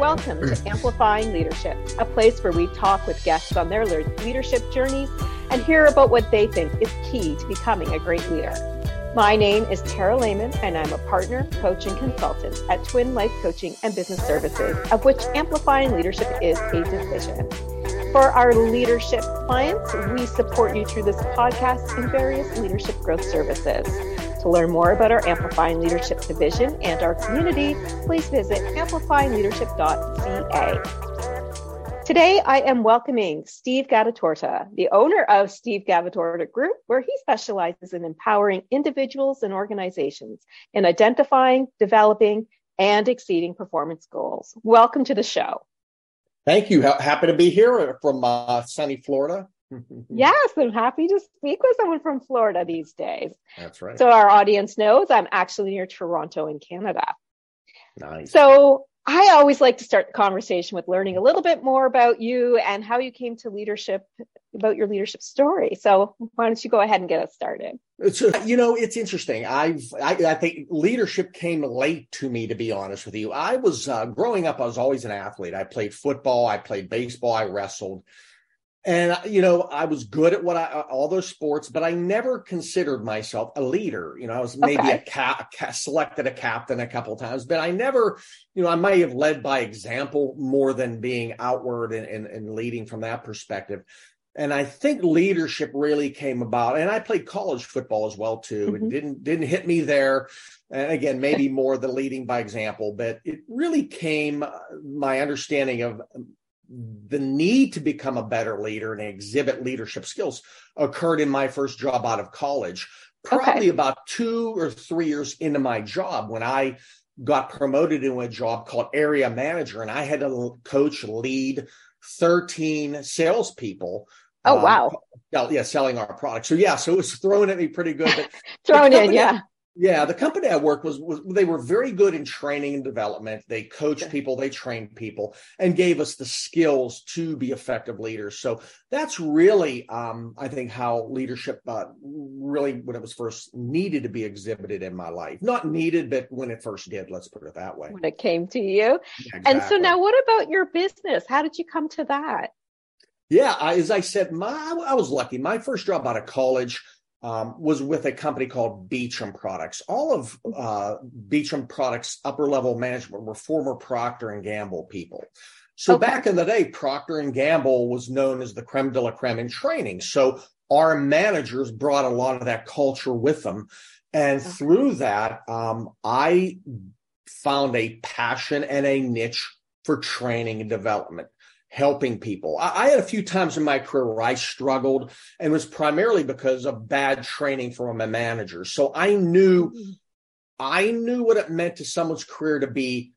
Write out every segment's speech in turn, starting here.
Welcome to Amplifying Leadership, a place where we talk with guests on their leadership journeys and hear about what they think is key to becoming a great leader. My name is Tara Lehman, and I'm a partner, coach, and consultant at Twin Life Coaching and Business Services, of which Amplifying Leadership is a division. For our leadership clients, we support you through this podcast and various leadership growth services. To learn more about our Amplifying Leadership division and our community, please visit amplifyingleadership.ca. Today, I am welcoming Steve Gavatorta, the owner of Steve Gavatorta Group, where he specializes in empowering individuals and organizations in identifying, developing, and exceeding performance goals. Welcome to the show. Thank you. Happy to be here from uh, sunny Florida. yes, I'm happy to speak with someone from Florida these days. That's right. So our audience knows I'm actually near Toronto in Canada. Nice. So I always like to start the conversation with learning a little bit more about you and how you came to leadership, about your leadership story. So why don't you go ahead and get us started? So, you know, it's interesting. I've, I, I think leadership came late to me, to be honest with you. I was uh, growing up, I was always an athlete. I played football, I played baseball, I wrestled and you know i was good at what i all those sports but i never considered myself a leader you know i was maybe okay. a cap selected a captain a couple times but i never you know i may have led by example more than being outward and, and, and leading from that perspective and i think leadership really came about and i played college football as well too mm-hmm. it didn't didn't hit me there and again maybe more the leading by example but it really came uh, my understanding of the need to become a better leader and exhibit leadership skills occurred in my first job out of college. Probably okay. about two or three years into my job when i got promoted into a job called area manager and i had to coach lead 13 salespeople oh um, wow. yeah selling our product. So yeah so it was thrown at me pretty good but thrown in yeah yeah, the company I worked was, was they were very good in training and development. They coached people, they trained people, and gave us the skills to be effective leaders. So that's really, um, I think, how leadership uh, really, when it was first needed to be exhibited in my life. Not needed, but when it first did. Let's put it that way. When it came to you, yeah, exactly. and so now, what about your business? How did you come to that? Yeah, I, as I said, my I was lucky. My first job out of college um, was with a company called Beecham Products. All of uh, Beecham Products upper level management were former Procter and Gamble people. So okay. back in the day, Procter and Gamble was known as the creme de la creme in training. So our managers brought a lot of that culture with them, and okay. through that, um, I found a passion and a niche for training and development helping people. I, I, had a few times in my career where I struggled and was primarily because of bad training from my manager. So I knew mm-hmm. I knew what it meant to someone's career to be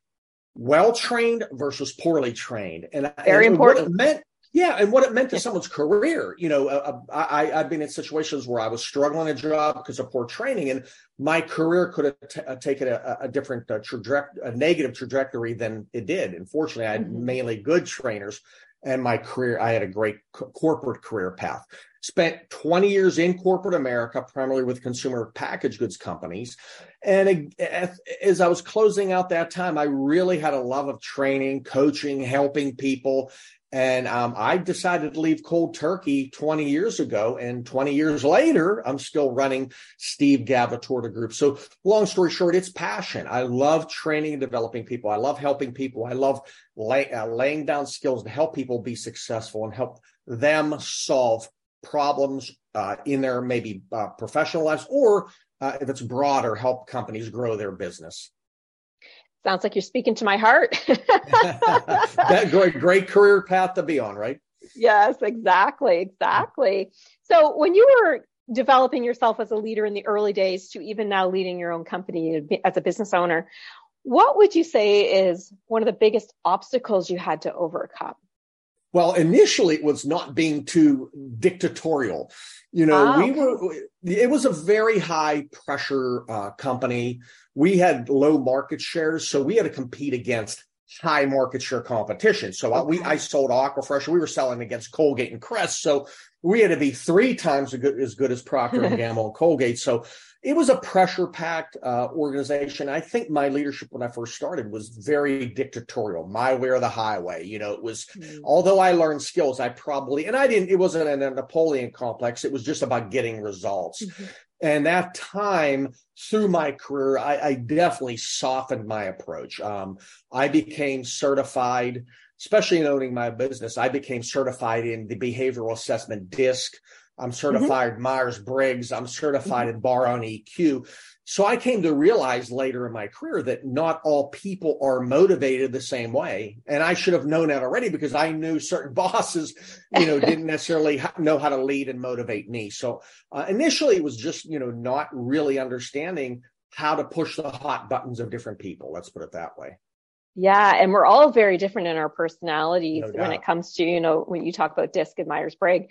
well trained versus poorly trained. And very important. What it meant yeah, and what it meant to someone's career. You know, uh, uh I, I've been in situations where I was struggling a job because of poor training, and my career could have t- uh, taken a, a different uh, trajectory, a negative trajectory than it did. Unfortunately, I had mm-hmm. mainly good trainers, and my career, I had a great co- corporate career path. Spent 20 years in corporate America, primarily with consumer packaged goods companies. And as I was closing out that time, I really had a love of training, coaching, helping people. And um, I decided to leave cold turkey 20 years ago. And 20 years later, I'm still running Steve Gavatorta Group. So, long story short, it's passion. I love training and developing people. I love helping people. I love lay, uh, laying down skills to help people be successful and help them solve problems uh, in their maybe uh, professional lives or uh, if it's broader, help companies grow their business. Sounds like you're speaking to my heart. that great, great career path to be on, right? Yes, exactly, exactly. So when you were developing yourself as a leader in the early days to even now leading your own company as a business owner, what would you say is one of the biggest obstacles you had to overcome? Well, initially it was not being too dictatorial. You know, oh, we were, it was a very high pressure uh, company. We had low market shares, so we had to compete against high market share competition. So okay. I, we, I sold Aquafresh. We were selling against Colgate and Crest. So we had to be three times as good as, good as Procter and Gamble and Colgate. So it was a pressure packed uh, organization. I think my leadership when I first started was very dictatorial, my way or the highway. You know, it was, mm. although I learned skills, I probably, and I didn't, it wasn't a Napoleon complex. It was just about getting results. Mm-hmm. And that time through my career, I, I definitely softened my approach. Um, I became certified, especially in owning my business. I became certified in the behavioral assessment DISC. I'm mm-hmm. certified mm-hmm. Myers Briggs. I'm certified mm-hmm. in Bar-On EQ. So I came to realize later in my career that not all people are motivated the same way. And I should have known that already because I knew certain bosses, you know, didn't necessarily know how to lead and motivate me. So uh, initially it was just, you know, not really understanding how to push the hot buttons of different people. Let's put it that way. Yeah, and we're all very different in our personalities no when it comes to, you know, when you talk about DISC and Myers Briggs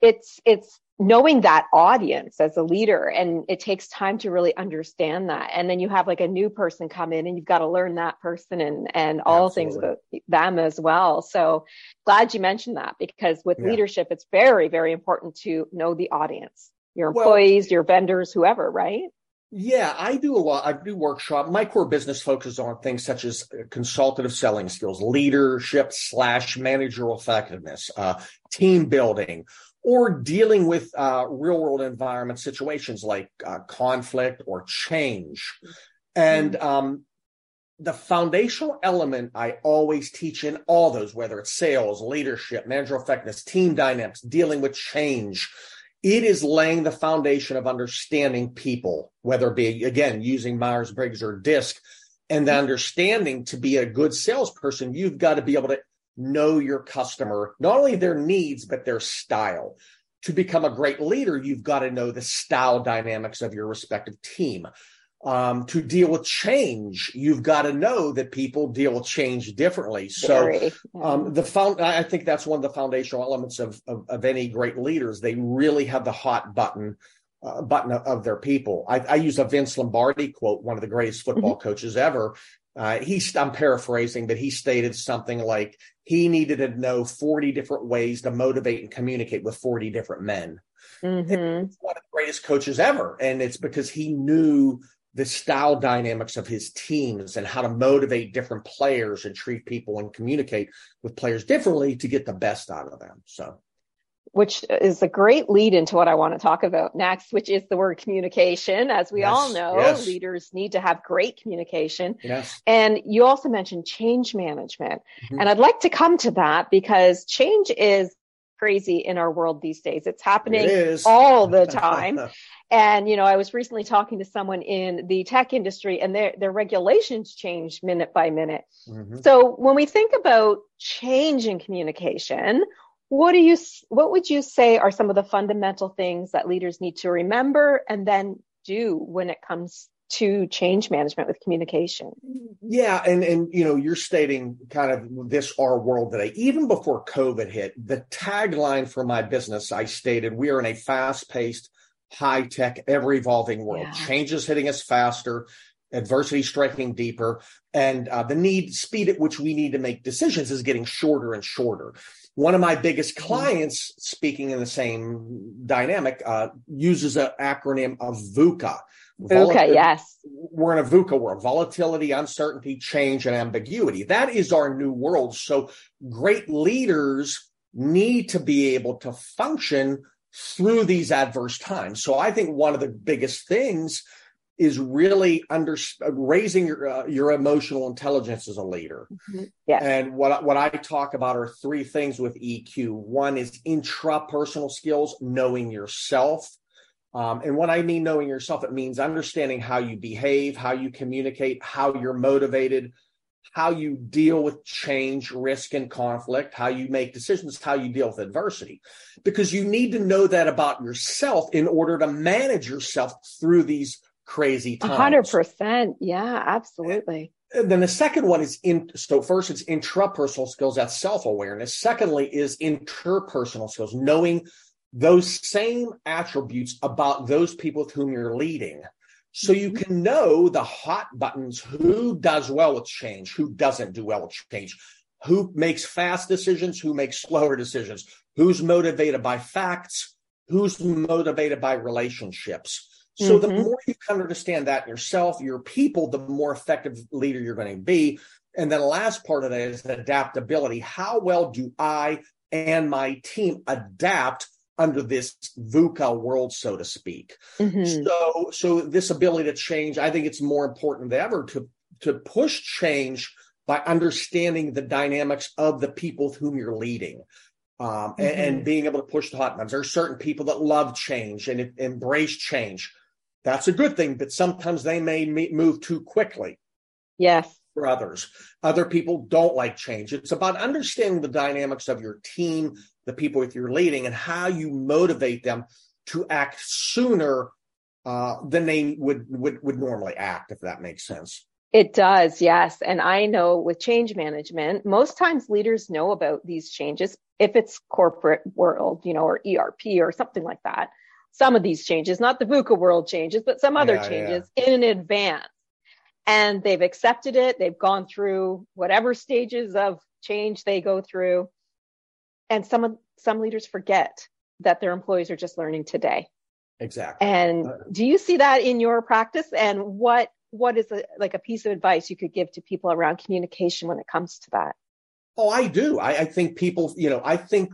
it's it's knowing that audience as a leader and it takes time to really understand that and then you have like a new person come in and you've got to learn that person and and all Absolutely. things about them as well so glad you mentioned that because with yeah. leadership it's very very important to know the audience your employees well, your vendors whoever right yeah, I do a lot. I do workshop. My core business focuses on things such as consultative selling skills, leadership slash managerial effectiveness, uh, team building, or dealing with uh, real world environment situations like uh, conflict or change. And mm-hmm. um, the foundational element I always teach in all those, whether it's sales, leadership, managerial effectiveness, team dynamics, dealing with change, it is laying the foundation of understanding people, whether it be, again, using Myers Briggs or DISC, and the mm-hmm. understanding to be a good salesperson, you've got to be able to know your customer, not only their needs, but their style. To become a great leader, you've got to know the style dynamics of your respective team. Um, to deal with change, you've got to know that people deal with change differently. So, um, the found, I think that's one of the foundational elements of, of, of any great leaders. They really have the hot button uh, button of their people. I, I, use a Vince Lombardi quote, one of the greatest football mm-hmm. coaches ever. Uh, he, I'm paraphrasing, but he stated something like he needed to know 40 different ways to motivate and communicate with 40 different men. Mm-hmm. One of the greatest coaches ever. And it's because he knew the style dynamics of his teams and how to motivate different players and treat people and communicate with players differently to get the best out of them. So which is a great lead into what I want to talk about next, which is the word communication. As we yes, all know, yes. leaders need to have great communication. Yes. And you also mentioned change management. Mm-hmm. And I'd like to come to that because change is crazy in our world these days. It's happening it all the time. and, you know, I was recently talking to someone in the tech industry and their, their regulations change minute by minute. Mm-hmm. So when we think about change in communication, what do you what would you say are some of the fundamental things that leaders need to remember and then do when it comes to change management with communication? Yeah and and you know you're stating kind of this our world today. Even before covid hit the tagline for my business i stated we are in a fast paced high tech ever evolving world. Yeah. changes hitting us faster adversity striking deeper and uh, the need speed at which we need to make decisions is getting shorter and shorter one of my biggest mm-hmm. clients, speaking in the same dynamic, uh, uses an acronym of VUCA. VUCA, yes. We're in a VUCA world volatility, uncertainty, change, and ambiguity. That is our new world. So great leaders need to be able to function through these adverse times. So I think one of the biggest things is really under raising your uh, your emotional intelligence as a leader. Mm-hmm. Yeah. And what what I talk about are three things with EQ. One is intrapersonal skills, knowing yourself. Um, and when I mean knowing yourself, it means understanding how you behave, how you communicate, how you're motivated, how you deal with change, risk, and conflict, how you make decisions, how you deal with adversity. Because you need to know that about yourself in order to manage yourself through these crazy times. hundred percent. Yeah, absolutely. And then the second one is in so first it's intrapersonal skills, that's self-awareness. Secondly is interpersonal skills, knowing those same attributes about those people with whom you're leading. So you mm-hmm. can know the hot buttons, who does well with change, who doesn't do well with change, who makes fast decisions, who makes slower decisions, who's motivated by facts, who's motivated by relationships. So mm-hmm. the more you can understand that yourself, your people, the more effective leader you're going to be. And then the last part of that is adaptability. How well do I and my team adapt under this VUCA world, so to speak? Mm-hmm. So, so this ability to change, I think it's more important than ever to to push change by understanding the dynamics of the people with whom you're leading. Um, mm-hmm. and, and, being able to push the hot buttons. There are certain people that love change and embrace change. That's a good thing, but sometimes they may move too quickly. Yes. For others, other people don't like change. It's about understanding the dynamics of your team, the people with your leading, and how you motivate them to act sooner uh, than they would, would would normally act, if that makes sense. It does, yes. And I know with change management, most times leaders know about these changes if it's corporate world, you know, or ERP or something like that. Some of these changes, not the VUCA world changes, but some other yeah, changes yeah. in advance. And they've accepted it. They've gone through whatever stages of change they go through. And some of, some leaders forget that their employees are just learning today. Exactly. And uh, do you see that in your practice? And what what is a, like a piece of advice you could give to people around communication when it comes to that? Oh, I do. I, I think people, you know, I think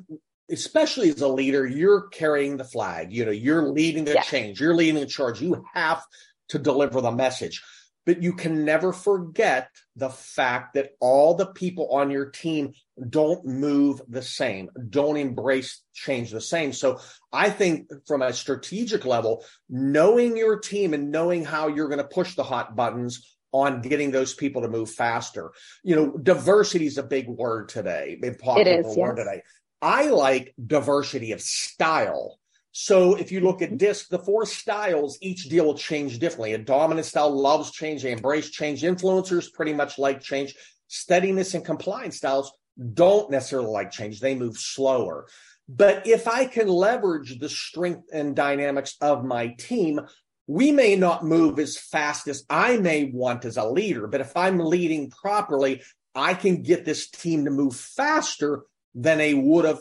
especially as a leader, you're carrying the flag. You know, you're leading the change. You're leading the charge. You have to deliver the message. But you can never forget the fact that all the people on your team don't move the same, don't embrace change the same. So I think from a strategic level, knowing your team and knowing how you're going to push the hot buttons on getting those people to move faster. You know, diversity is a big word today, big popular is, word yes. today. I like diversity of style so if you look at mm-hmm. DISC, the four styles, each deal will change differently. A dominant style loves change, they embrace change. Influencers pretty much like change. Steadiness and compliance styles don't necessarily like change. They move slower. But if I can leverage the strength and dynamics of my team, we may not move as fast as I may want as a leader. But if I'm leading properly, I can get this team to move faster than they would have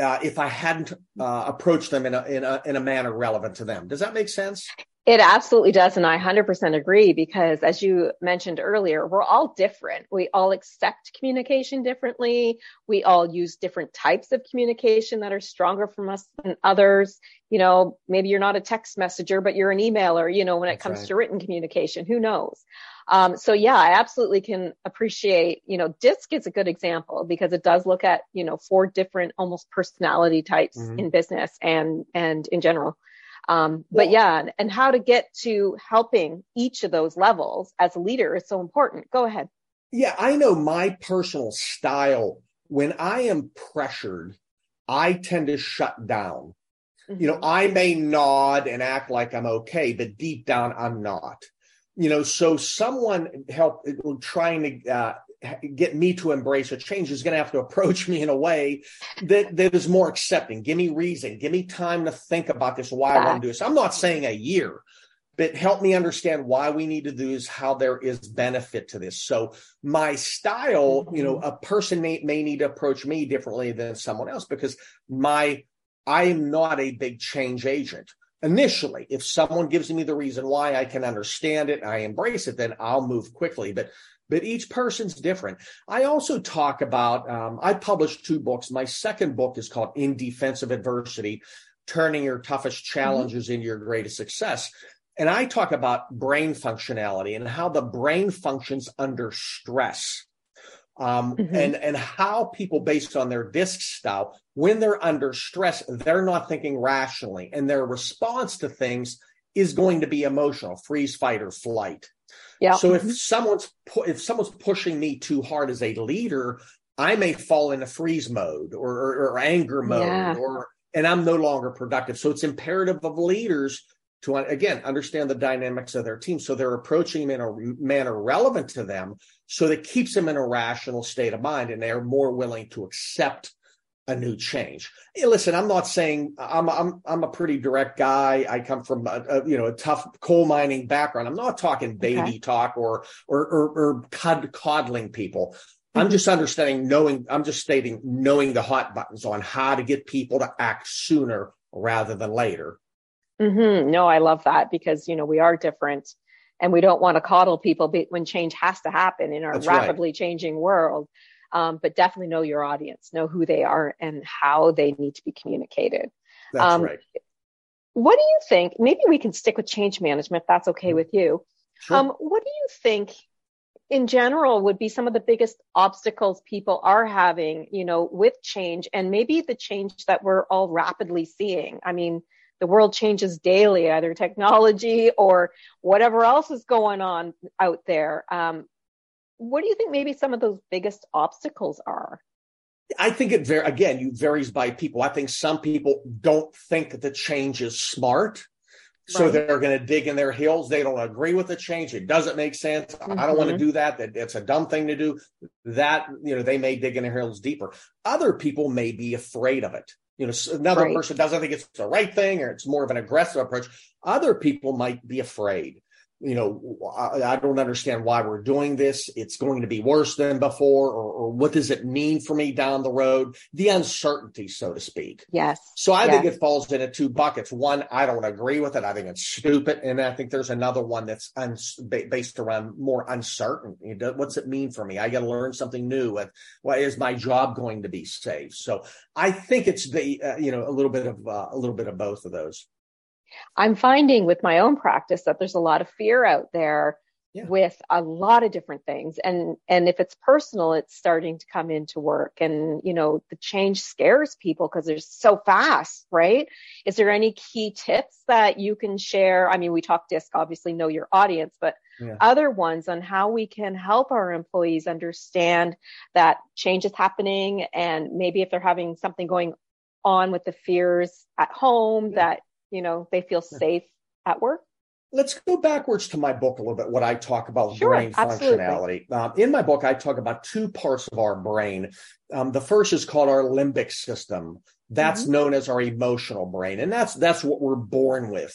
uh, if I hadn't uh, approached them in a, in a in a manner relevant to them. Does that make sense? It absolutely does, and I 100% agree because, as you mentioned earlier, we're all different. We all accept communication differently. We all use different types of communication that are stronger from us than others. You know, maybe you're not a text messenger, but you're an emailer. You know, when That's it comes right. to written communication, who knows? Um, so yeah, I absolutely can appreciate, you know, DISC is a good example because it does look at, you know, four different almost personality types mm-hmm. in business and, and in general. Um, but yeah, and how to get to helping each of those levels as a leader is so important. Go ahead. Yeah, I know my personal style. When I am pressured, I tend to shut down. Mm-hmm. You know, mm-hmm. I may nod and act like I'm okay, but deep down, I'm not you know, so someone help trying to uh, get me to embrace a change is going to have to approach me in a way that that is more accepting. Give me reason. Give me time to think about this. Why I want to do this. I'm not saying a year, but help me understand why we need to do this. How there is benefit to this. So my style, mm-hmm. you know, a person may may need to approach me differently than someone else because my I am not a big change agent initially if someone gives me the reason why i can understand it and i embrace it then i'll move quickly but but each person's different i also talk about um, i published two books my second book is called in defense of adversity turning your toughest mm-hmm. challenges mm-hmm. into your greatest success and i talk about brain functionality and how the brain functions under stress um, mm-hmm. and and how people based on their disc style when they're under stress they're not thinking rationally and their response to things is going to be emotional freeze fight or flight yeah so mm-hmm. if someone's pu- if someone's pushing me too hard as a leader i may fall into freeze mode or, or, or anger mode yeah. or and i'm no longer productive so it's imperative of leaders to again understand the dynamics of their team so they're approaching them in a manner relevant to them so that keeps them in a rational state of mind and they're more willing to accept a new change. Hey, listen, I'm not saying I'm I'm I'm a pretty direct guy. I come from a, a you know a tough coal mining background. I'm not talking baby okay. talk or or or, or cod, coddling people. I'm mm-hmm. just understanding, knowing. I'm just stating, knowing the hot buttons on how to get people to act sooner rather than later. Mm-hmm. No, I love that because, you know, we are different and we don't want to coddle people when change has to happen in our That's rapidly right. changing world. Um, but definitely know your audience, know who they are and how they need to be communicated. That's um, right. What do you think? Maybe we can stick with change management. If that's okay mm-hmm. with you. Sure. Um, what do you think in general would be some of the biggest obstacles people are having, you know, with change and maybe the change that we're all rapidly seeing? I mean, the world changes daily, either technology or whatever else is going on out there. Um, what do you think maybe some of those biggest obstacles are? I think it very again, you varies by people. I think some people don't think the change is smart. So right. they're going to dig in their heels. They don't agree with the change. It doesn't make sense. Mm-hmm. I don't want to do that. That it's a dumb thing to do. That you know they may dig in their heels deeper. Other people may be afraid of it. You know, another right. person doesn't think it's the right thing, or it's more of an aggressive approach. Other people might be afraid you know, I, I, don't understand why we're doing this. It's going to be worse than before, or, or, what does it mean for me down the road? The uncertainty, so to speak. Yes. So I yes. think it falls into two buckets. One, I don't agree with it. I think it's stupid. And I think there's another one that's un- based around more uncertainty. What's it mean for me? I got to learn something new. With, well, is my job going to be safe? So I think it's the, uh, you know, a little bit of, uh, a little bit of both of those. I'm finding with my own practice that there's a lot of fear out there yeah. with a lot of different things. And, and if it's personal, it's starting to come into work and, you know, the change scares people because they're so fast, right? Is there any key tips that you can share? I mean, we talk disc, obviously know your audience, but yeah. other ones on how we can help our employees understand that change is happening and maybe if they're having something going on with the fears at home yeah. that you know, they feel safe at work? Let's go backwards to my book a little bit. What I talk about sure, brain functionality. Um, in my book, I talk about two parts of our brain. Um, the first is called our limbic system. That's mm-hmm. known as our emotional brain, and that's that's what we're born with.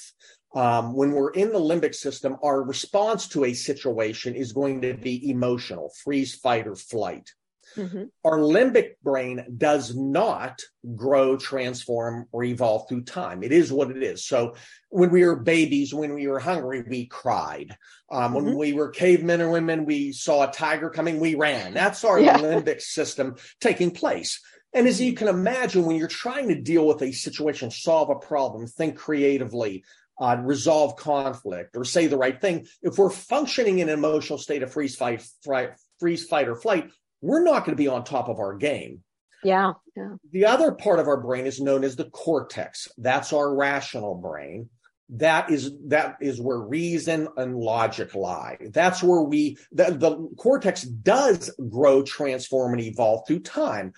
Um, when we're in the limbic system, our response to a situation is going to be emotional, freeze, fight, or flight. Mm-hmm. Our limbic brain does not grow, transform, or evolve through time. It is what it is. So when we were babies, when we were hungry, we cried. Um, mm-hmm. When we were cavemen or women, we saw a tiger coming, we ran. That's our yeah. limbic system taking place. And as you can imagine, when you're trying to deal with a situation, solve a problem, think creatively, uh, resolve conflict, or say the right thing, if we're functioning in an emotional state of freeze, fight, fright, freeze, fight, or flight, we're not going to be on top of our game. Yeah, yeah. The other part of our brain is known as the cortex. That's our rational brain. That is that is where reason and logic lie. That's where we the, the cortex does grow, transform, and evolve through time,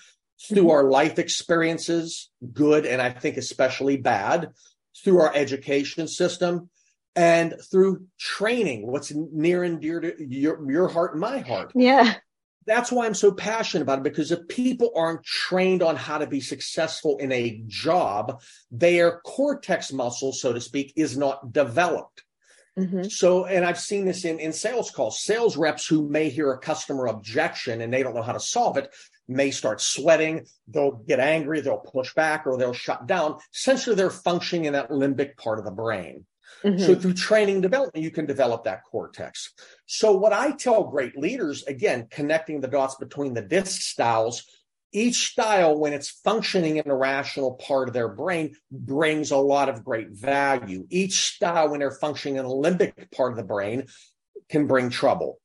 through mm-hmm. our life experiences, good and I think especially bad, through our education system, and through training. What's near and dear to your your heart and my heart. Yeah that's why I'm so passionate about it because if people aren't trained on how to be successful in a job, their cortex muscle, so to speak, is not developed. Mm-hmm. So, and I've seen this in, in sales calls. Sales reps who may hear a customer objection and they don't know how to solve it may start sweating. They'll get angry. They'll push back or they'll shut down. Essentially, they're functioning in that limbic part of the brain. Mm-hmm. So through training development, you can develop that cortex. So what I tell great leaders, again, connecting the dots between the disc styles, each style, when it's functioning in the rational part of their brain, brings a lot of great value. Each style, when they're functioning in the limbic part of the brain, can bring trouble.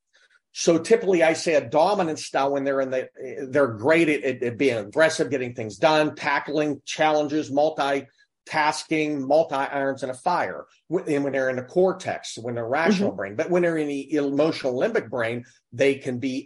So typically, I say a dominant style when they're in the, they're great at, at being aggressive, getting things done, tackling challenges, multi tasking multi irons in a fire and when they're in the cortex when they're rational mm-hmm. brain but when they're in the emotional limbic brain they can be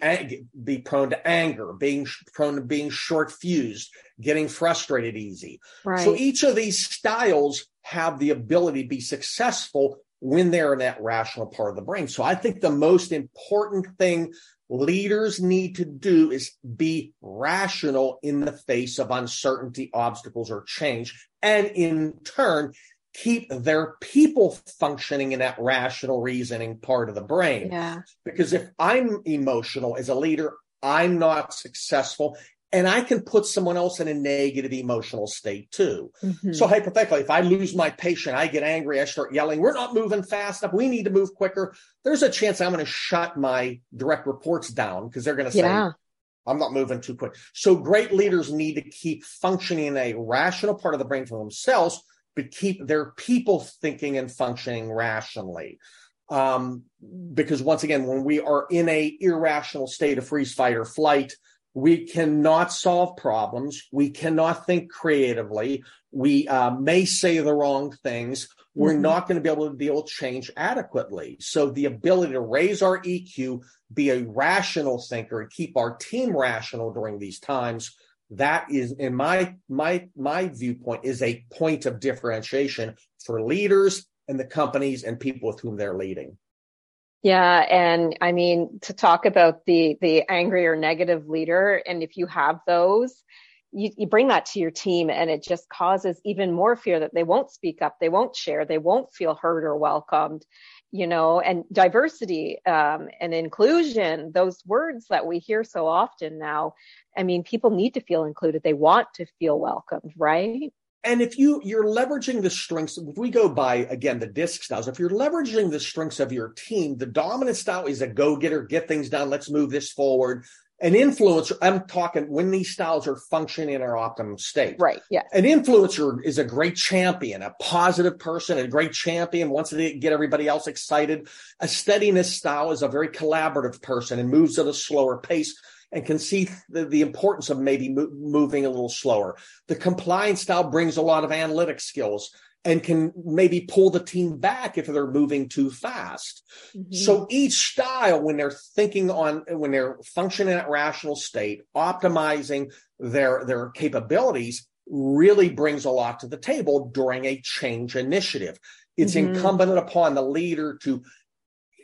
be prone to anger being prone to being short fused getting frustrated easy right. so each of these styles have the ability to be successful when they're in that rational part of the brain so i think the most important thing leaders need to do is be rational in the face of uncertainty, obstacles, or change, and in turn, keep their people functioning in that rational reasoning part of the brain. Yeah. Because if I'm emotional as a leader, I'm not successful and I can put someone else in a negative emotional state too. Mm-hmm. So hypothetically, if I lose my patient, I get angry, I start yelling, we're not moving fast enough. We need to move quicker. There's a chance I'm going to shut my direct reports down because they're going to say, yeah. I'm not moving too quick. So great leaders need to keep functioning in a rational part of the brain for themselves, but keep their people thinking and functioning rationally. Um, because once again, when we are in a irrational state of freeze, fight, or flight, we cannot solve problems. We cannot think creatively. We uh, may say the wrong things. We're mm-hmm. not going to be able to deal with change adequately. So the ability to raise our EQ, be a rational thinker, and keep our team rational during these times, that is, in my my my viewpoint, is a point of differentiation for leaders and the companies and people with whom they're leading. Yeah, and I mean to talk about the the angry or negative leader, and if you have those, you, you bring that to your team, and it just causes even more fear that they won't speak up, they won't share, they won't feel heard or welcomed, you know. And diversity um, and inclusion, those words that we hear so often now. I mean, people need to feel included; they want to feel welcomed, right? And if you you're leveraging the strengths, if we go by again the disc styles, if you're leveraging the strengths of your team, the dominant style is a go-getter, get things done, let's move this forward. An influencer, I'm talking when these styles are functioning in our optimum state. Right. Yeah. An influencer is a great champion, a positive person, a great champion, wants to get everybody else excited. A steadiness style is a very collaborative person and moves at a slower pace and can see the, the importance of maybe mo- moving a little slower. The compliance style brings a lot of analytic skills and can maybe pull the team back if they're moving too fast. Mm-hmm. So each style, when they're thinking on, when they're functioning at rational state, optimizing their, their capabilities really brings a lot to the table during a change initiative. It's mm-hmm. incumbent upon the leader to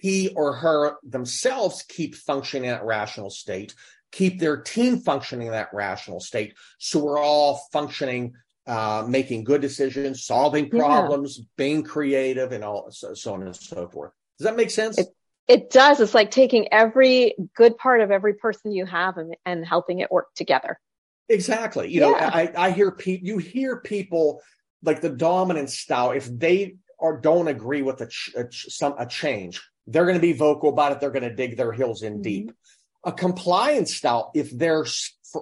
he or her themselves keep functioning at rational state keep their team functioning in that rational state. So we're all functioning, uh, making good decisions, solving problems, yeah. being creative, and all so, so, on and so forth. Does that make sense? It, it does. It's like taking every good part of every person you have and, and helping it work together. Exactly. You yeah. know, I, I hear people, you hear people like the dominant style, if they or don't agree with a, ch- a, ch- some, a change, they're going to be vocal about it. They're going to dig their heels in mm-hmm. deep a compliance style, if they're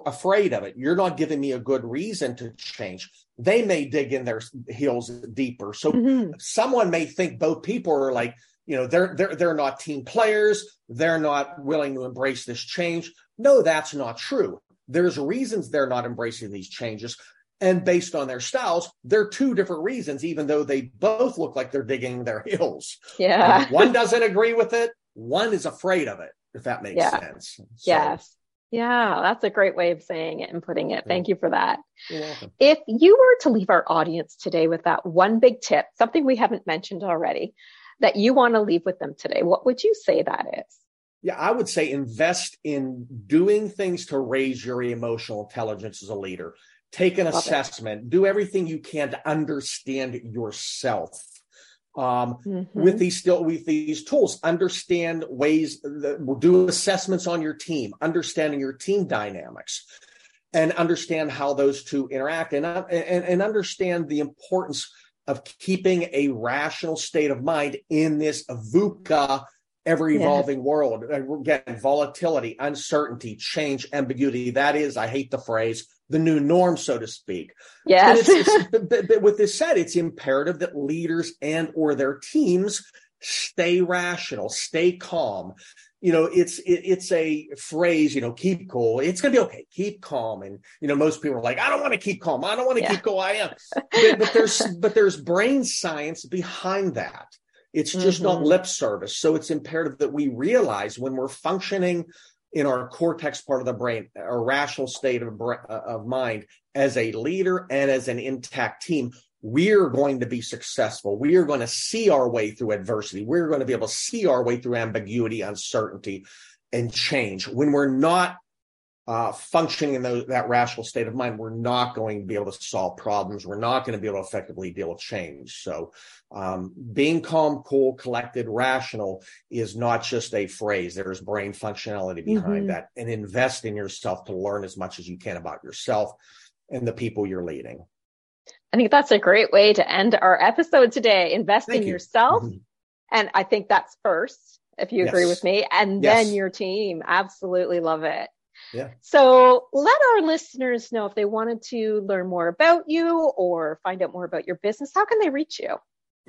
afraid of it, you're not giving me a good reason to change. They may dig in their heels deeper. So mm-hmm. someone may think both people are like, you know, they're they're they're not team players. They're not willing to embrace this change. No, that's not true. There's reasons they're not embracing these changes. And based on their styles, they're two different reasons, even though they both look like they're digging their heels. Yeah. Um, one doesn't agree with it. One is afraid of it if that makes yeah. sense. So, yes. Yeah, that's a great way of saying it and putting it. Thank you for that. If you were to leave our audience today with that one big tip, something we haven't mentioned already, that you want to leave with them today, what would you say that is? Yeah, I would say invest in doing things to raise your emotional intelligence as a leader. Take an Love assessment, it. do everything you can to understand yourself um, mm-hmm. with these still with these tools understand ways that will do assessments on your team understanding your team dynamics and understand how those two interact and, and, and understand the importance of keeping a rational state of mind in this VUCA ever evolving yeah. world. Again, volatility, uncertainty, change, ambiguity. That is, I hate the phrase, the new norm, so to speak. Yes. But, it's, it's, but, but with this said, it's imperative that leaders and or their teams stay rational, stay calm. You know, it's it, it's a phrase. You know, keep cool. It's gonna be okay. Keep calm. And you know, most people are like, I don't want to keep calm. I don't want to yeah. keep cool. I am. But, but there's but there's brain science behind that. It's just mm-hmm. not lip service. So it's imperative that we realize when we're functioning in our cortex part of the brain, a rational state of, of mind as a leader and as an intact team, we're going to be successful. We are going to see our way through adversity. We're going to be able to see our way through ambiguity, uncertainty, and change. When we're not uh, functioning in that rational state of mind, we're not going to be able to solve problems. We're not going to be able to effectively deal with change. So, um, being calm, cool, collected, rational is not just a phrase. There's brain functionality behind mm-hmm. that, and invest in yourself to learn as much as you can about yourself and the people you're leading. I think that's a great way to end our episode today. Invest Thank in you. yourself. Mm-hmm. And I think that's first, if you yes. agree with me, and yes. then your team. Absolutely love it. Yeah. So let our listeners know if they wanted to learn more about you or find out more about your business, how can they reach you?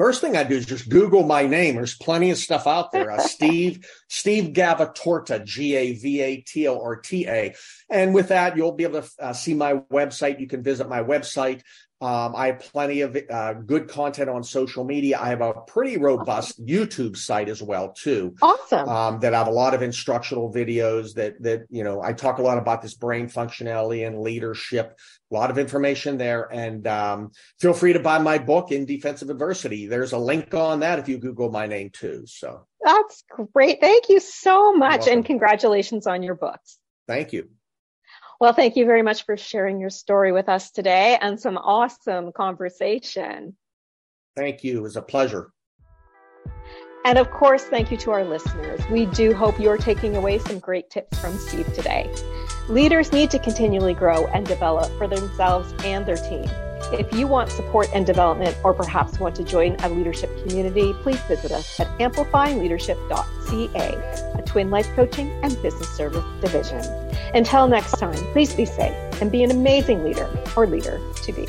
First thing I do is just Google my name. There's plenty of stuff out there. Uh, Steve, Steve Gavatorta, G A V A T O R T A. And with that, you'll be able to uh, see my website. You can visit my website. Um, I have plenty of uh, good content on social media. I have a pretty robust. YouTube site as well too. Awesome. Um, that I have a lot of instructional videos that that you know I talk a lot about this brain functionality and leadership. A lot of information there, and um, feel free to buy my book in defense of adversity. There's a link on that if you Google my name too. So that's great. Thank you so much, and congratulations on your books. Thank you. Well, thank you very much for sharing your story with us today and some awesome conversation. Thank you. It was a pleasure. And of course, thank you to our listeners. We do hope you're taking away some great tips from Steve today. Leaders need to continually grow and develop for themselves and their team. If you want support and development, or perhaps want to join a leadership community, please visit us at amplifyingleadership.ca, a twin life coaching and business service division. Until next time, please be safe and be an amazing leader or leader to be.